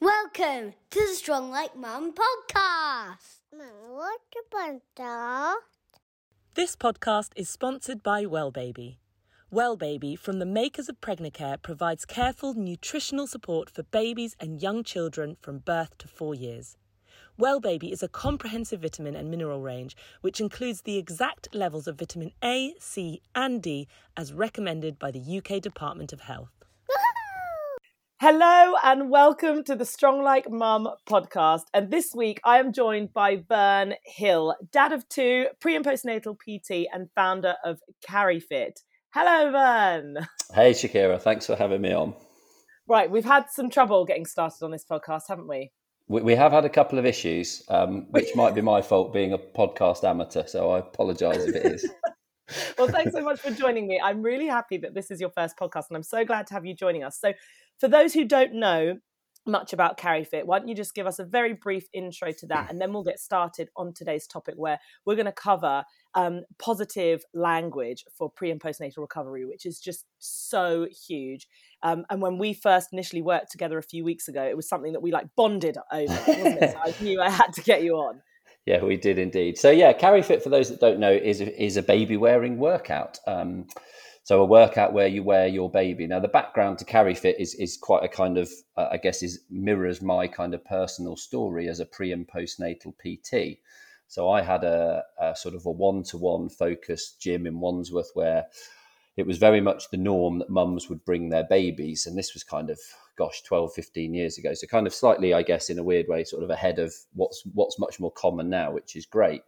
Welcome to the Strong Like Mum podcast. What about that? This podcast is sponsored by Well Baby. Well Baby, from the makers of Pregnacare, provides careful nutritional support for babies and young children from birth to four years. Well Baby is a comprehensive vitamin and mineral range which includes the exact levels of vitamin A, C, and D as recommended by the UK Department of Health. Hello and welcome to the Strong Like Mum podcast. And this week I am joined by Vern Hill, dad of two, pre and postnatal PT, and founder of CariFit. Hello, Vern. Hey, Shakira. Thanks for having me on. Right, we've had some trouble getting started on this podcast, haven't we? We, we have had a couple of issues, um, which might be my fault being a podcast amateur. So I apologise if it is. well, thanks so much for joining me. I'm really happy that this is your first podcast, and I'm so glad to have you joining us. So, for those who don't know much about CariFit, why don't you just give us a very brief intro to that, and then we'll get started on today's topic, where we're going to cover um, positive language for pre and postnatal recovery, which is just so huge. Um, and when we first initially worked together a few weeks ago, it was something that we like bonded over? So I knew I had to get you on. Yeah, we did indeed. So yeah, CariFit for those that don't know is is a baby wearing workout. Um, so a workout where you wear your baby. Now the background to CariFit is is quite a kind of uh, I guess is mirrors my kind of personal story as a pre and postnatal PT. So I had a, a sort of a one to one focused gym in Wandsworth where it was very much the norm that mums would bring their babies, and this was kind of gosh 12 15 years ago. So kind of slightly i guess in a weird way sort of ahead of what's what's much more common now which is great.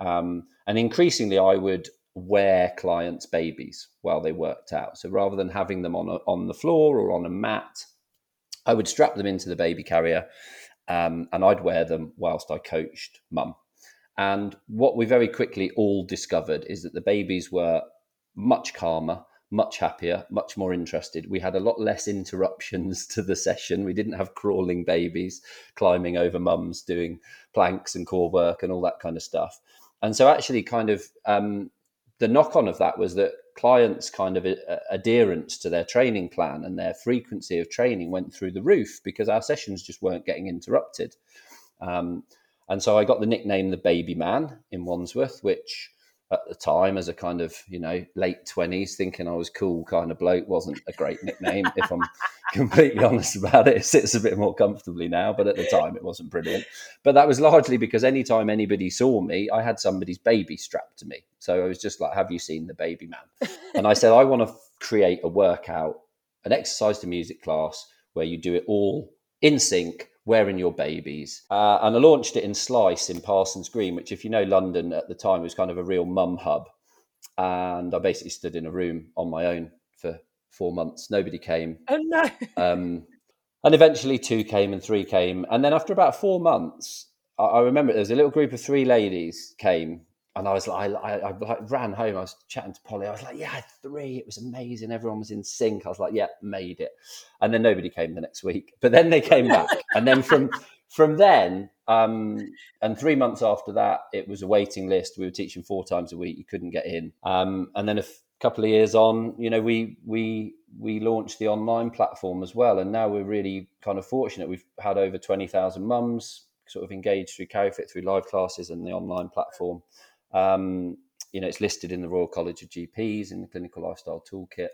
Um, and increasingly i would wear clients babies while they worked out. So rather than having them on a, on the floor or on a mat i would strap them into the baby carrier um, and i'd wear them whilst i coached mum. And what we very quickly all discovered is that the babies were much calmer much happier, much more interested. We had a lot less interruptions to the session. We didn't have crawling babies climbing over mums doing planks and core work and all that kind of stuff. And so, actually, kind of um, the knock on of that was that clients' kind of uh, adherence to their training plan and their frequency of training went through the roof because our sessions just weren't getting interrupted. Um, and so I got the nickname the Baby Man in Wandsworth, which at the time as a kind of you know late 20s thinking i was cool kind of bloke wasn't a great nickname if i'm completely honest about it. It sits a bit more comfortably now but at the time it wasn't brilliant. But that was largely because anytime anybody saw me i had somebody's baby strapped to me. So i was just like have you seen the baby man? And i said i want to create a workout an exercise to music class where you do it all in sync wearing your babies. Uh, and I launched it in Slice in Parsons Green, which, if you know London at the time, was kind of a real mum hub. And I basically stood in a room on my own for four months. Nobody came. Oh, no. um, and eventually two came and three came. And then after about four months, I, I remember there was a little group of three ladies came and I was like, I, I, I, ran home. I was chatting to Polly. I was like, yeah, three. It was amazing. Everyone was in sync. I was like, yeah, made it. And then nobody came the next week. But then they came back. and then from from then, um, and three months after that, it was a waiting list. We were teaching four times a week. You couldn't get in. Um, and then a f- couple of years on, you know, we we we launched the online platform as well. And now we're really kind of fortunate. We've had over twenty thousand mums sort of engaged through CariFit through live classes and the online platform. Um, you know, it's listed in the Royal College of GPs in the Clinical Lifestyle Toolkit.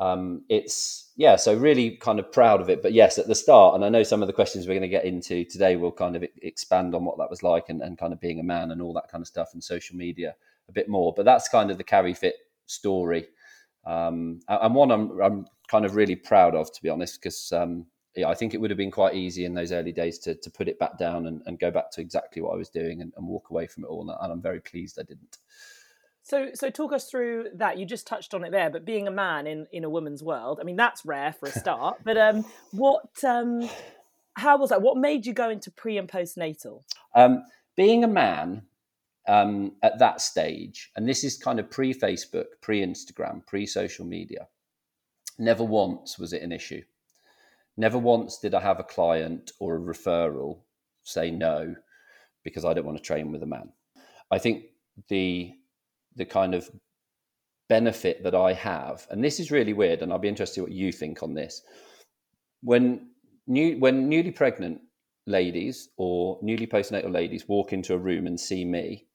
Um, it's yeah, so really kind of proud of it. But yes, at the start, and I know some of the questions we're going to get into today will kind of expand on what that was like and, and kind of being a man and all that kind of stuff and social media a bit more. But that's kind of the CariFit story, um, and one I'm I'm kind of really proud of, to be honest, because um, yeah, I think it would have been quite easy in those early days to, to put it back down and, and go back to exactly what I was doing and, and walk away from it all. And I'm very pleased I didn't. So, so talk us through that. You just touched on it there, but being a man in, in a woman's world, I mean, that's rare for a start. but um, what, um, how was that? What made you go into pre and postnatal? Um, being a man um, at that stage, and this is kind of pre Facebook, pre Instagram, pre social media, never once was it an issue. Never once did I have a client or a referral say no because I don't want to train with a man. I think the the kind of benefit that I have, and this is really weird, and I'll be interested what you think on this. When new when newly pregnant ladies or newly postnatal ladies walk into a room and see me,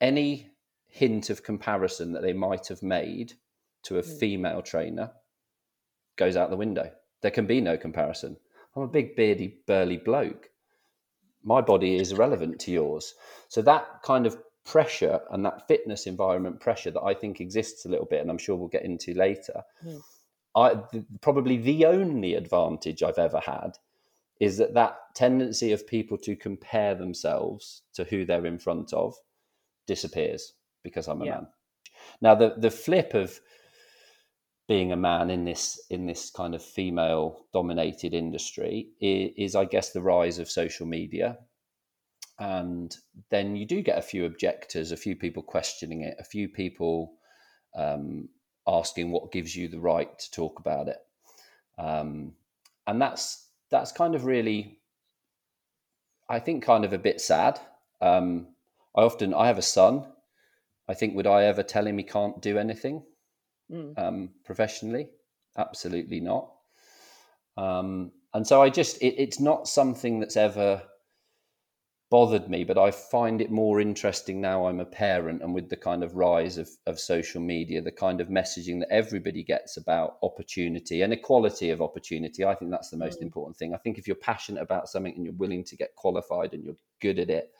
any hint of comparison that they might have made to a hmm. female trainer goes out the window. There can be no comparison. I'm a big, beardy, burly bloke. My body is irrelevant to yours. So that kind of pressure and that fitness environment pressure that I think exists a little bit, and I'm sure we'll get into later. Mm. I th- probably the only advantage I've ever had is that that tendency of people to compare themselves to who they're in front of disappears because I'm a Yeah. man. Now the the flip of being a man in this in this kind of female dominated industry is, is I guess the rise of social media and then you do get a few objectors, a few people questioning it, a few people um, asking what gives you the right to talk about it, um, and that's that's kind of really, I think, kind of a bit sad. Um, I often I have a son. I think would I ever tell him he can't do anything Mm. um, professionally? Absolutely not. Um, and so I just it, it's not something that's ever bothered me, but I find it more interesting now I'm a parent and with the kind of rise of, of social media, the kind of messaging that everybody gets about opportunity and equality of opportunity. I think that's the most Mm. important thing. I think if you're passionate about something and you're willing to get qualified and you're good at it,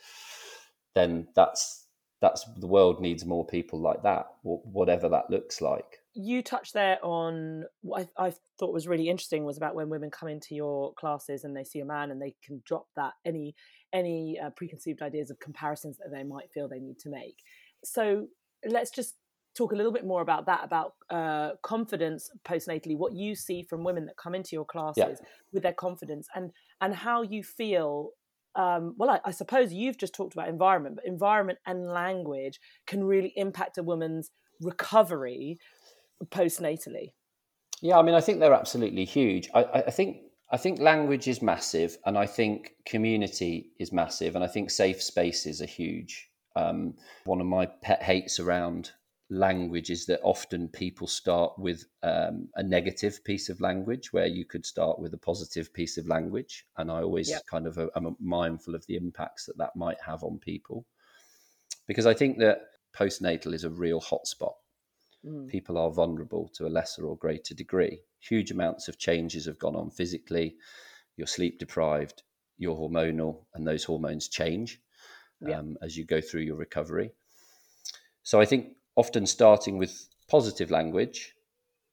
then that's that's the world needs more people like that, whatever that looks like. You touched there on what I, I thought was really interesting was about when women come into your classes and they see a man and they can drop that any any uh, preconceived ideas of comparisons that they might feel they need to make. So let's just talk a little bit more about that about uh, confidence postnatally what you see from women that come into your classes with their confidence and and how you feel um, well I, I suppose you've just talked about environment but environment and language can really impact a woman's recovery postnatally Yeah, I mean, I think they're absolutely huge. I, I think I think language is massive, and I think community is massive, and I think safe spaces are huge. Um, one of my pet hates around language is that often people start with um, a negative piece of language where you could start with a positive piece of language, and I always Yep. kind of uh, am mindful of the impacts that that might have on people, because I think that postnatal is a real hotspot Mm. people are vulnerable to a lesser or greater degree. Huge amounts of changes have gone on physically. You're sleep deprived, you're hormonal, and those hormones change Yeah. um, as you go through your recovery. So I think often starting with positive language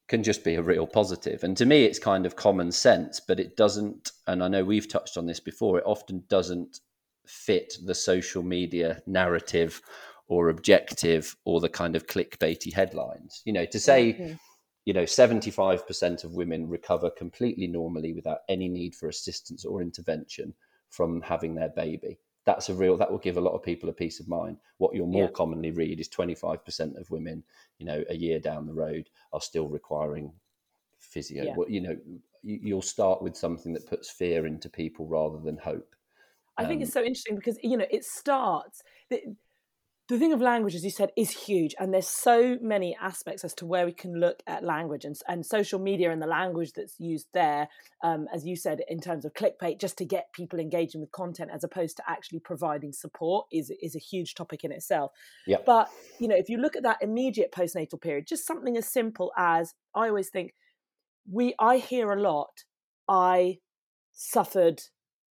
can just be a real positive. And to me, it's kind of common sense, but it doesn't. And I know we've touched on this before, it often doesn't fit the social media narrative or objective or the kind of clickbaity headlines. You know, to say, Mhm. you know, 75% of women recover completely normally without any need for assistance or intervention from having their baby. That's a real, that will give a lot of people a peace of mind. What you'll more Yeah. commonly read is 25% of women, you know, a year down the road are still requiring physio. Yeah. Well, You know, you- you'll start with something that puts fear into people rather than hope. I think Um, it's so interesting because you know it starts the, thing of language, as you said, is huge, and there's so many aspects as to where we can look at language and and social media and the language that's used there, um, as you said, in terms of clickbait, just to get people engaging with content as opposed to actually providing support is is a huge topic in itself. Yeah. But you know, if you look at that immediate postnatal period, just something as simple as I always think we I hear a lot. I suffered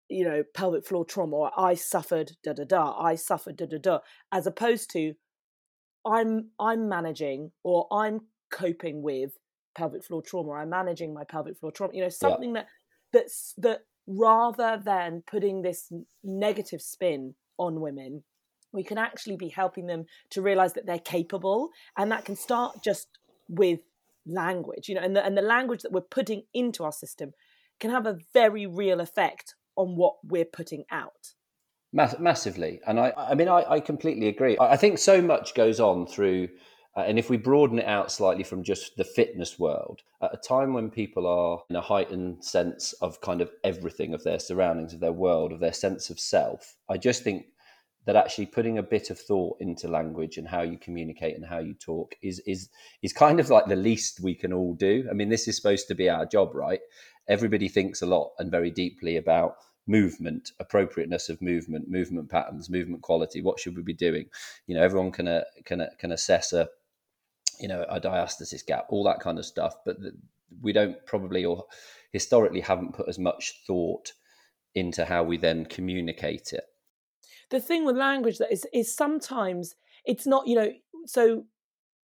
you know, pelvic floor trauma, or I suffered da da da, I suffered da da da, as opposed to I'm I'm managing or I'm coping with pelvic floor trauma, I'm managing my pelvic floor trauma. You know, something that that's that rather than putting this negative spin on women, we can actually be helping them to realize that they're capable, and that can start just with language, you know, and the and the language that we're putting into our system can have a very real effect on what we're putting out. Mass- massively, and I, I mean, I, I completely agree. I, think so much goes on through, uh, and if we broaden it out slightly from just the fitness world, at a time when people are in a heightened sense of kind of everything of their surroundings, of their world, of their sense of self, I just think that actually putting a bit of thought into language and how you communicate and how you talk is is is kind of like the least we can all do. I mean, this is supposed to be our job, right? Everybody thinks a lot and very deeply about movement appropriateness of movement movement patterns movement quality what should we be doing? You know everyone can uh, can uh, can assess a you know a diastasis gap all that kind of stuff but the, we don't probably or historically haven't put as much thought into how we then communicate it. The thing with language that is is sometimes it's not you know so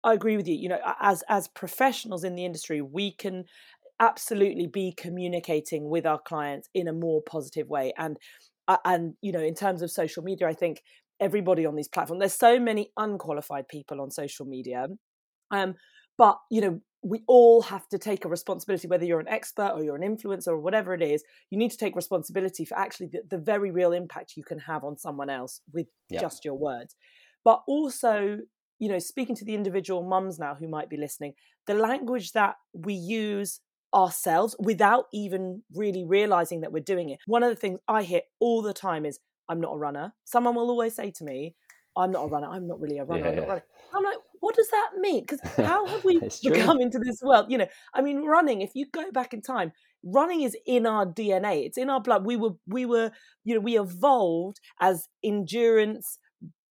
i agree with you you know as as professionals in the industry we can absolutely be communicating with our clients in a more positive way and uh, and you know in terms of social media i think everybody on these platforms there's so many unqualified people on social media um but you know we all have to take a responsibility whether you're an expert or you're an influencer or whatever it is you need to take responsibility for actually the, the very real impact you can have on someone else with yeah. just your words but also you know speaking to the individual mums now who might be listening the language that we use ourselves without even really realizing that we're doing it. One of the things I hear all the time is, I'm not a runner. Someone will always say to me, I'm not a runner. I'm not really a runner. Yeah. I'm, I'm, like, what does that mean? Because how have we become into this world? You know, I mean, running, if you go back in time, running is in our DNA. It's in our blood. We were, we were, you know, we evolved as endurance,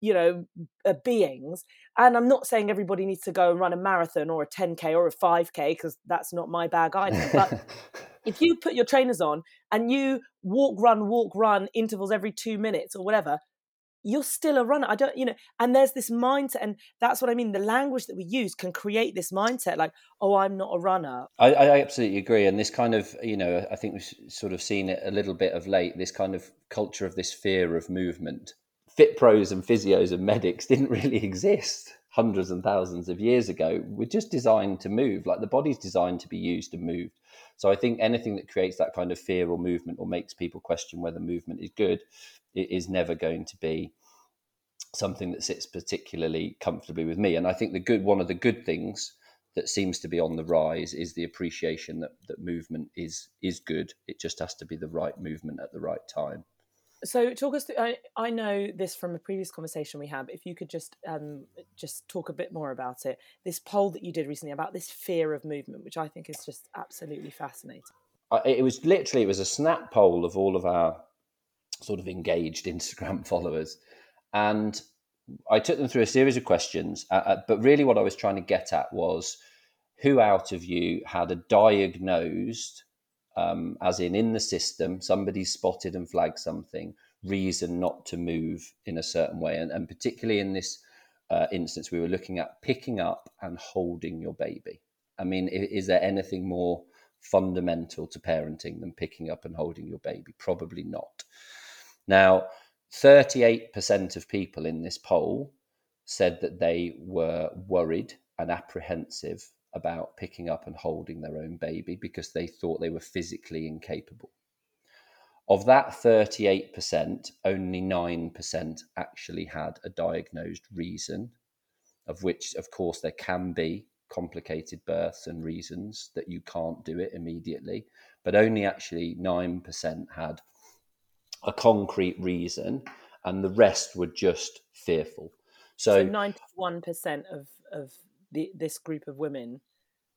you know, uh, beings. And I'm not saying everybody needs to go and run a marathon or a 10K or a 5K because that's not my bag either. But if you put your trainers on and you walk, run, walk, run intervals every two minutes or whatever, you're still a runner. I don't, you know, and there's this mindset, and that's what I mean. The language that we use can create this mindset like, oh, I'm not a runner. I, I absolutely agree. And this kind of, you know, I think we've sort of seen it a little bit of late, this kind of culture of this fear of movement fit pros and physios and medics didn't really exist hundreds and thousands of years ago. We're just designed to move, like the body's designed to be used and moved. So I think anything that creates that kind of fear or movement or makes people question whether movement is good it is never going to be something that sits particularly comfortably with me. And I think the good one of the good things that seems to be on the rise is the appreciation that, that movement is is good. It just has to be the right movement at the right time. So talk us through. I, I know this from a previous conversation we had. If you could just um, just talk a bit more about it. This poll that you did recently about this fear of movement, which I think is just absolutely fascinating. It was literally it was a snap poll of all of our sort of engaged Instagram followers, and I took them through a series of questions. Uh, uh, but really, what I was trying to get at was who out of you had a diagnosed um, as in in the system, somebody spotted and flagged something, reason not to move in a certain way. And, and particularly in this uh, instance, we were looking at picking up and holding your baby. I mean, is, is there anything more fundamental to parenting than picking up and holding your baby? Probably not. Now, 38% of people in this poll said that they were worried and apprehensive about picking up and holding their own baby because they thought they were physically incapable. Of that 38%, only 9% actually had a diagnosed reason, of which, of course, there can be complicated births and reasons that you can't do it immediately, but only actually 9% had a concrete reason, and the rest were just fearful. So, so 91% of, of the, this group of women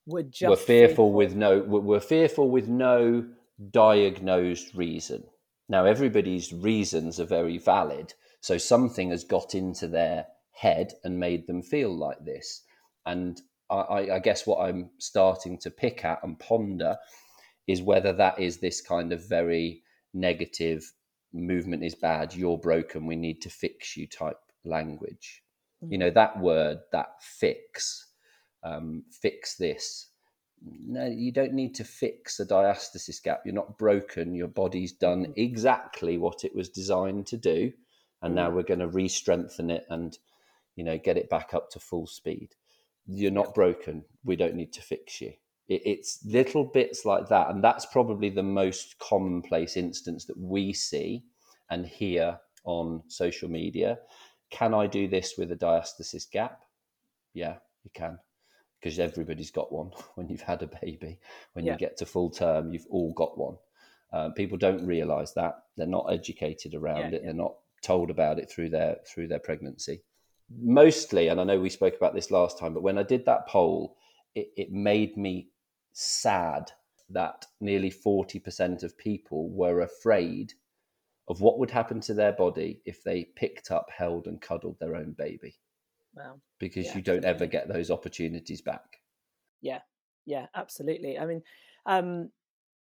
were just were fearful, with no were, were fearful with no diagnosed reason. Now everybody's reasons are very valid, so something has got into their head and made them feel like this. And I, I guess what I'm starting to pick at and ponder is whether that is this kind of very negative movement is bad, you're broken, we need to fix you type language. You know, that word, that fix, um, fix this. No, you don't need to fix a diastasis gap. You're not broken. Your body's done mm. exactly what it was designed to do, and now mm. we're going to re-strengthen it and you know get it back up to full speed. You're not broken. We don't need to fix you. It, it's little bits like that, and that's probably the most commonplace instance that we see and hear on social media. Can I do this with a diastasis gap? Yeah, you can because everybody's got one when you've had a baby. When yeah. you get to full term, you've all got one. Uh, people don't realise that they're not educated around yeah, it. Yeah. They're not told about it through their through their pregnancy. Mostly, and I know we spoke about this last time, but when I did that poll, it, it made me sad that nearly 40% of people were afraid of what would happen to their body if they picked up, held, and cuddled their own baby. Wow. Because Yeah, you don't ever get those opportunities back. Yeah, yeah, absolutely. I mean, um,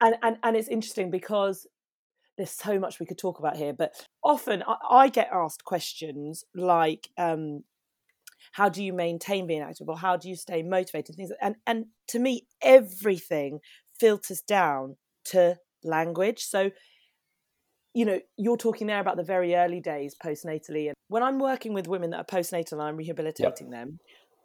and and and it's interesting because there's so much we could talk about here, but often I, I get asked questions like, um, "How do you maintain being active?" or "How do you stay motivated?" Things, and and to me, everything filters down to language. So you know, you're talking there about the very early days postnatally. And when I'm working with women that are postnatal and I'm rehabilitating them,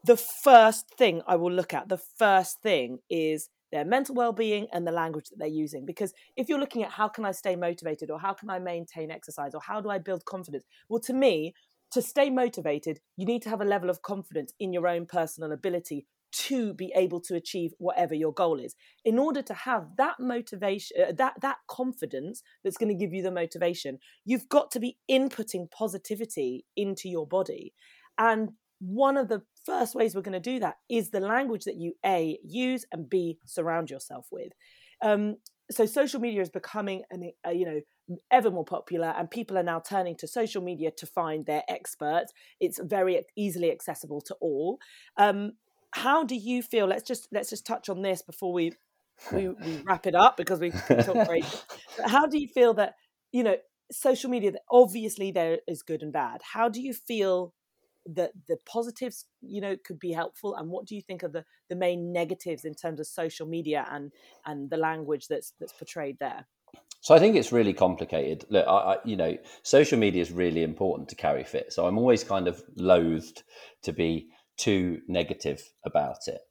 the first thing I will look at, the first thing is their mental well-being and the language that they're using because if you're looking at how can i stay motivated or how can i maintain exercise or how do i build confidence well to me to stay motivated you need to have a level of confidence in your own personal ability to be able to achieve whatever your goal is. In order to have that motivation uh, that that confidence that's going to give you the motivation you've got to be inputting positivity into your body. And one of the first ways we're going to do that is the language that you a use and b surround yourself with. Um, so social media is becoming an, uh, you know ever more popular and people are now turning to social media to find their experts. It's very easily accessible to all. Um, how do you feel let's just let's just touch on this before we we, we wrap it up because we talk great how do you feel that you know social media obviously there is good and bad how do you feel that the positives you know could be helpful and what do you think are the the main negatives in terms of social media and and the language that's that's portrayed there So I think it's really complicated. Look, I, I, you know, social media is really important to CariFit. So I'm always kind of loathed to be too negative about it.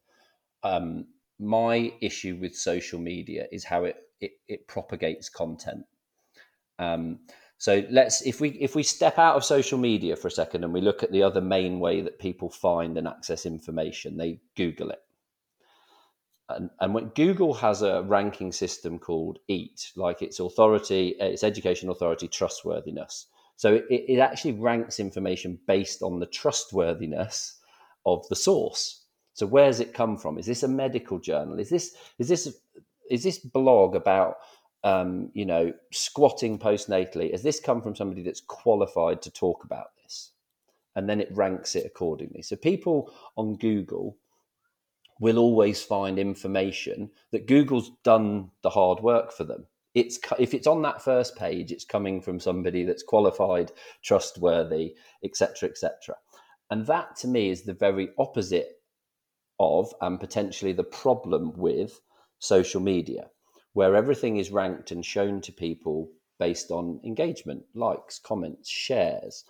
Um, my issue with social media is how it it, it propagates content. Um, so let's if we if we step out of social media for a second and we look at the other main way that people find and access information, they Google it. And, and when Google has a ranking system called EAT, like its authority, its education authority trustworthiness. So it, it actually ranks information based on the trustworthiness of the source. So where's it come from? Is this a medical journal? Is this is this is this blog about um, you know squatting postnatally? Has this come from somebody that's qualified to talk about this? And then it ranks it accordingly. So people on Google will always find information that Google's done the hard work for them. It's if it's on that first page, it's coming from somebody that's qualified, trustworthy, etc., etc. And that to me is the very opposite of and potentially the problem with social media, where everything is ranked and shown to people based on engagement, likes, comments, shares.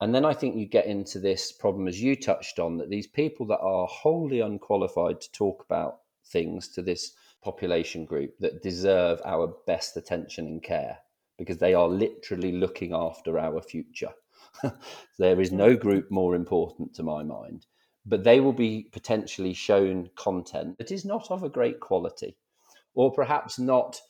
And then I think you get into this problem, as you touched on, that these people that are wholly unqualified to talk about things to this population group that deserve our best attention and care because they are literally looking after our future. there is no group more important to my mind, but they will be potentially shown content that is not of a great quality or perhaps not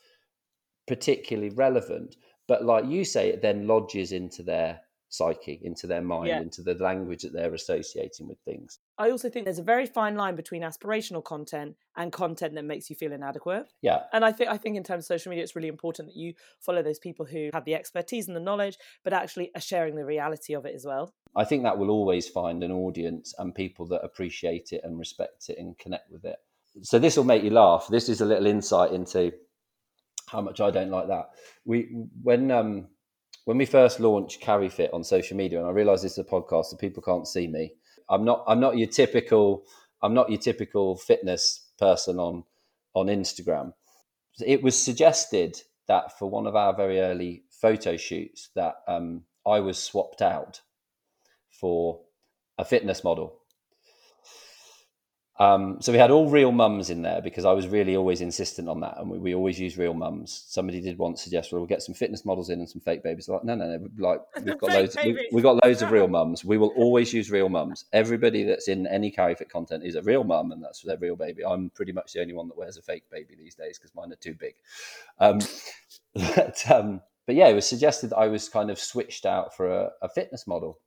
particularly relevant. But like you say, it then lodges into their psyche, into their mind, Yeah. into the language that they're associating with things. i also think there's a very fine line between aspirational content and content that makes you feel inadequate Yeah, and I think I think in terms of social media, it's really important that you follow those people who have the expertise and the knowledge, but actually are sharing the reality of it as well. I think that will always find an audience and people that appreciate it and respect it and connect with it. So this will make you laugh. This is a little insight into how much I don't like that. We when um when we first launched CariFit on social media, and I realise this is a podcast, so people can't see me. I'm not I'm not your typical I'm not your typical fitness person on on Instagram. It was suggested that for one of our very early photo shoots that um, I was swapped out for a fitness model. Um, so we had all real mums in there because I was really always insistent on that, and we, we always use real mums. Somebody did once suggest, "Well, we'll get some fitness models in and some fake babies." Like, no, no, no. Like we've got loads. We, we've got loads of real mums. We will always use real mums. Everybody that's in any CariFit content is a real mum, and that's their real baby. I'm pretty much the only one that wears a fake baby these days because mine are too big. Um, but, um, but yeah, it was suggested that I was kind of switched out for a, a fitness model.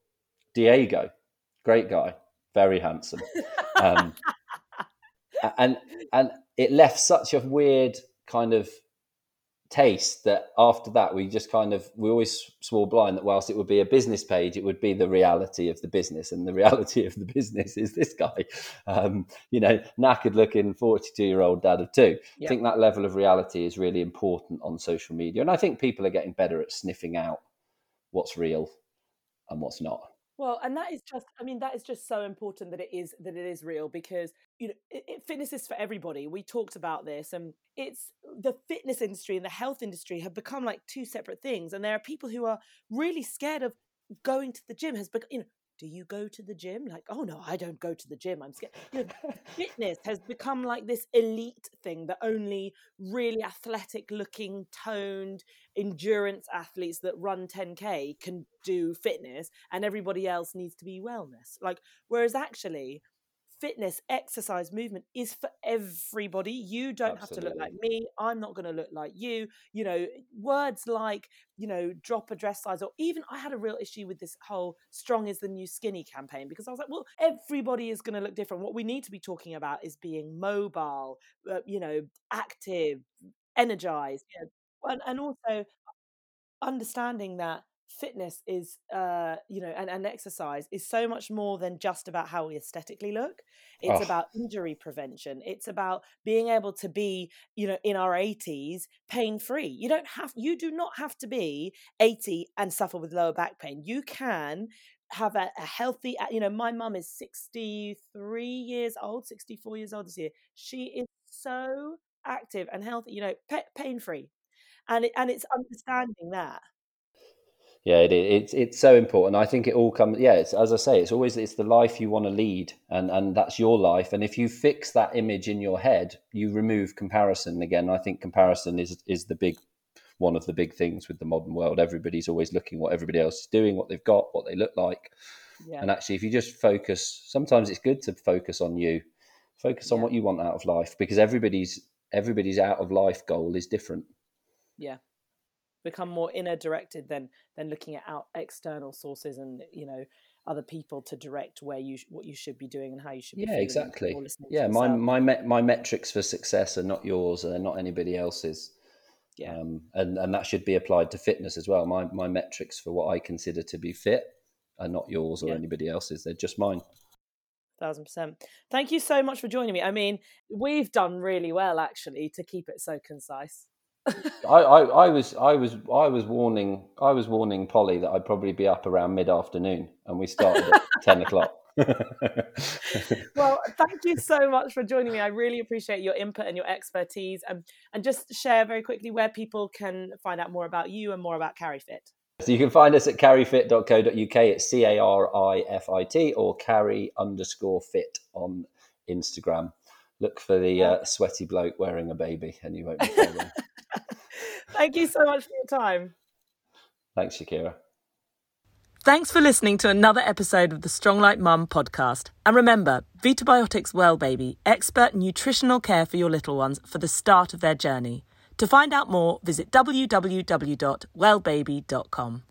Diego, great guy, very handsome. And and it left such a weird kind of taste that after that we just kind of we always swore blind that whilst it would be a business page it would be the reality of the business. And the reality of the business is this guy. Um, you know knackered looking 42 year old dad of two. Yeah. i think that level of reality is really important on social media. And i think people are getting better at sniffing out what's real and what's not Well, and that is just, I mean, that is just so important that it is that it is real because you know it, it, fitness is for everybody. We talked about this, and it's the fitness industry and the health industry have become like two separate things, and there are people who are really scared of going to the gym. Has become, you know, do you go to the gym? Like, oh no, I don't go to the gym. I'm scared. You know, fitness has become like this elite thing that only really athletic looking, toned, endurance athletes that run 10k can do fitness and everybody else needs to be wellness like whereas actually fitness exercise movement is for everybody. You don't have to look like me. I'm not going to look like you. You know words like you know drop a dress size or even i had a real issue with this whole strong is the new skinny campaign because i was like well everybody is going to look different. What we need to be talking about is being mobile uh, you know active energized you know, and, and also understanding that fitness is uh you know and, and exercise is so much more than just about how we aesthetically look. It's Oh. about injury prevention. It's about being able to be you know in our 80s pain free you don't have you do not have to be 80 and suffer with lower back pain. You can have a, a healthy you know my mum is 63 years old 64 years old this year. She is so active and healthy you know pa- pain free and it, and it's understanding that Yeah, it, it's it's so important. I think it all comes. Yeah, it's as I say, it's always it's the life you want to lead, and and that's your life. And if you fix that image in your head, you remove comparison. Again, I think comparison is is the big one of the big things with the modern world. Everybody's always looking what everybody else is doing, what they've got, what they look like. yeah And actually, if you just focus, sometimes it's good to focus on you, focus on Yeah. what you want out of life, because everybody's everybody's out of life goal is different. yeah become more inner directed than than looking at out external sources and you know other people to direct where you what you should be doing and how you should be Yeah, exactly. or listening to Yeah, my my me- my metrics for success are not yours, and they're not anybody else's. Yeah. um, and and that should be applied to fitness as well. My my metrics for what I consider to be fit are not yours or Yeah. anybody else's. They're just mine. thousand percent thank you so much for joining me i mean we've done really well actually to keep it so concise I, I, I was I was I was warning I was warning Polly that I'd probably be up around mid afternoon, and we started at ten o'clock. well thank you so much for joining me i really appreciate your input and your expertise and and just share very quickly where people can find out more about you and more about CariFit So you can find us at carifit.co.uk. It's C A R I F I T or carry underscore fit on Instagram. Look for the uh, sweaty bloke wearing a baby, and you won't be far wrong. thank you so much for your time Thanks, Shakira. Thanks for listening to another episode of the Strong Like Mum podcast. And remember, Vitabiotics Well Baby, expert nutritional care for your little ones for the start of their journey. To find out more, visit www.wellbaby.com.